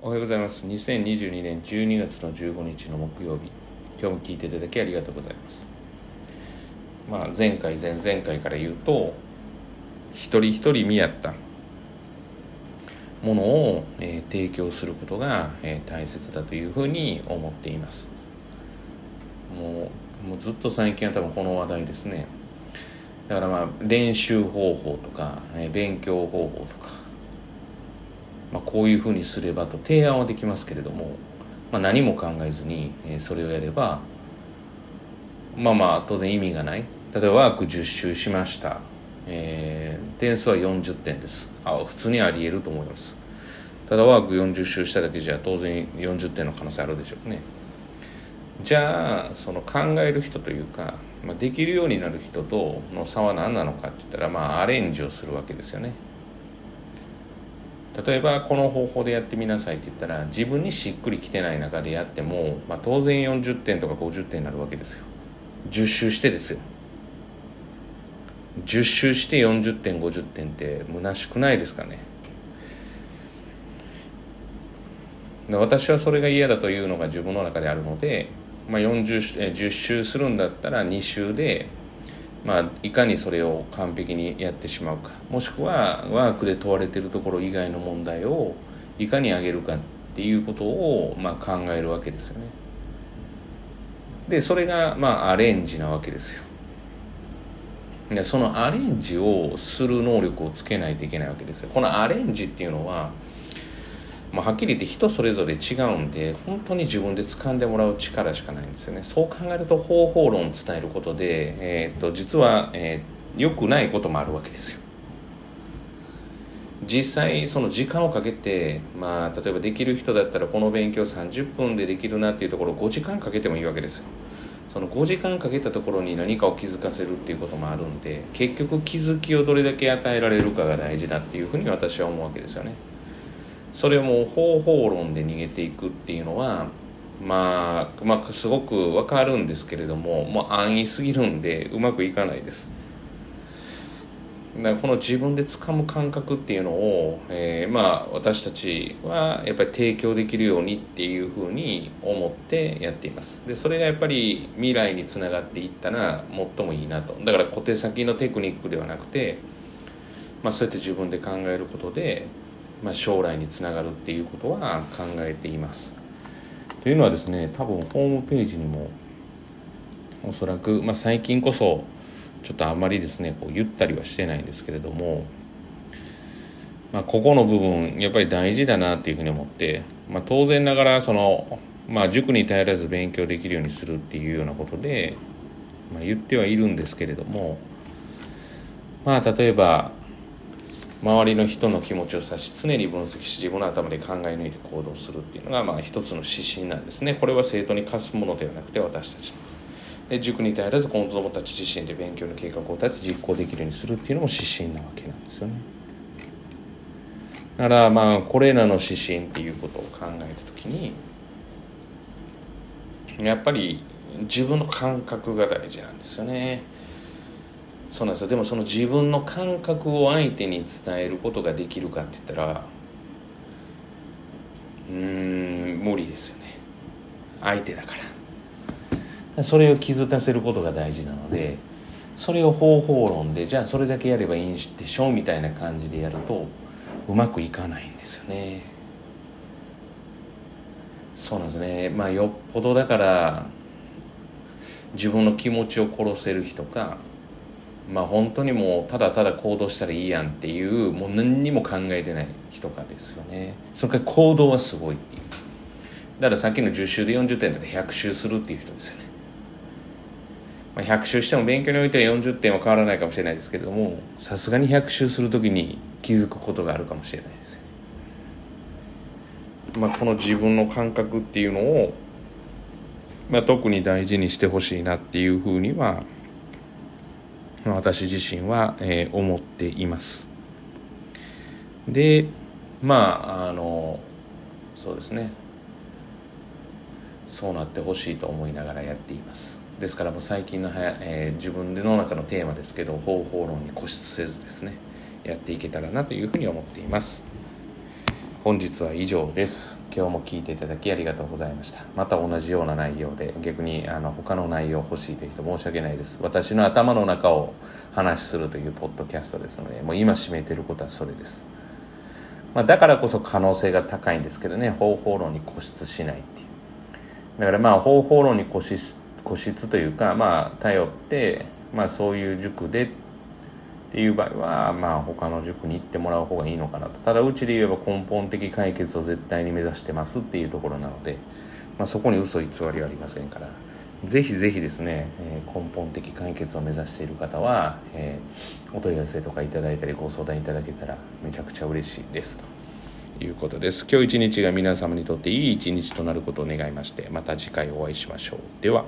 おはようございます。2022年12月の15日の木曜日。今日も聞いていただきありがとうございます。まあ前回前々回から言うと一人一人見合ったものを、えー、提供することが、えー、大切だというふうに思っています。もうもうずっと最近は多分この話題ですね。だからまあ練習方法とか、えー、勉強方法とかまあ、こういうふうにすればと提案はできますけれども、まあ、何も考えずにそれをやればまあまあ当然意味がない。例えばワーク10周しました、えー、点数は40点です。あ普通にありえると思います。ただワーク40周しただけじゃ当然40点の可能性あるでしょうね。じゃあその考える人というか、まあ、できるようになる人との差は何なのかって言ったらまあアレンジをするわけですよね。例えばこの方法でやってみなさいって言ったら自分にしっくりきてない中でやっても、まあ、当然40点とか50点になるわけですよ。10周してですよ。10周して40点50点って虚しくないですかね。私はそれが嫌だというのが自分の中であるので、まあ40、10周するんだったら2周でまあ、いかにそれを完璧にやってしまうかもしくはワークで問われているところ以外の問題をいかに上げるかっていうことを、まあ、考えるわけですよね。でそれが、まあ、アレンジなわけですよ。でそのアレンジをする能力をつけないといけないわけですよ。このアレンジっていうのはまあ、はっきり言って人それぞれ違うんで本当に自分で掴んでもらう力しかないんですよね。そう考えると方法論を伝えることで、えー、っと実は、えー、良くないこともあるわけですよ。実際その時間をかけて、まあ、例えばできる人だったらこの勉強30分でできるなっていうところを5時間かけてもいいわけですよ。その5時間かけたところに何かを気づかせるっていうこともあるんで結局気づきをどれだけ与えられるかが大事だっていうふうに私は思うわけですよね。それも方法論で逃げていくっていうのはまあ、まあ、すごくわかるんですけれどももう安易すぎるんでうまくいかないです。だこの自分で掴む感覚っていうのを、えー、まあ私たちはやっぱり提供できるようにっていうふうに思ってやっています。でそれがやっぱり未来につながっていったら最もいいなと。だから小手先のテクニックではなくて、まあ、そうやって自分で考えることでまあ、将来につながるっていうことは考えています。というのはですね多分ホームページにもおそらく、まあ、最近こそちょっとあんまりですねこう言ったりはしてないんですけれども、まあ、ここの部分やっぱり大事だなっていうふうに思って、まあ、当然ながらその、まあ、塾に頼らず勉強できるようにするっていうようなことで、まあ、言ってはいるんですけれどもまあ例えば周りの人の気持ちを指し常に分析し自分の頭で考え抜いて行動するっていうのがまあ一つの指針なんですね。これは生徒に課すものではなくて私たちで塾に頼らずこの子供たち自身で勉強の計画を立て実行できるようにするっていうのも指針なわけなんですよね。だからまあこれらの指針っていうことを考えた時にやっぱり自分の感覚が大事なんですよね。そうなんですよ。でもその自分の感覚を相手に伝えることができるかって言ったらうん無理ですよね。相手だから。それを気づかせることが大事なのでそれを方法論でじゃあそれだけやればいいんでしょうみたいな感じでやるとうまくいかないんですよね。そうなんですね。まあよっぽどだから自分の気持ちを殺せる人かまあ本当にもうただただ行動したらいいやんっていうもう何にも考えてない人かですよね。それから行動はすごいっていう。だからさっきの10周で40点だって100周するっていう人ですよね、まあ、100周しても勉強においては40点は変わらないかもしれないですけれどもさすがに100周する時に気づくことがあるかもしれないですよね。まあ、この自分の感覚っていうのを、まあ、特に大事にしてほしいなっていうふうには私自身は、えー、思っています。でまああのそうですね。そうなってほしいと思いながらやっています。ですからもう最近のはや、えー、自分の中のテーマですけど方法論に固執せずですねやっていけたらなというふうに思っています。本日は以上です。今日も聞いていただきありがとうございました。また同じような内容で逆にあの他の内容欲しいという人申し訳ないです。私の頭の中を話するというポッドキャストですのでもう今占めてることはそれです。まあ、だからこそ可能性が高いんですけどね。方法論に固執しないっていう。だからまあ方法論に固執固執というかまあ頼って、まあ、そういう塾でっていう場合はまあ他の塾に行ってもらう方がいいのかなと。ただうちで言えば根本的解決を絶対に目指してますっていうところなので、まあ、そこに嘘偽りはありませんから。ぜひぜひですね、えー、根本的解決を目指している方は、えー、お問い合わせとかいただいたりご相談いただけたらめちゃくちゃ嬉しいですと。いうことです。今日一日が皆様にとっていい一日となることを願いましてまた次回お会いしましょう。では。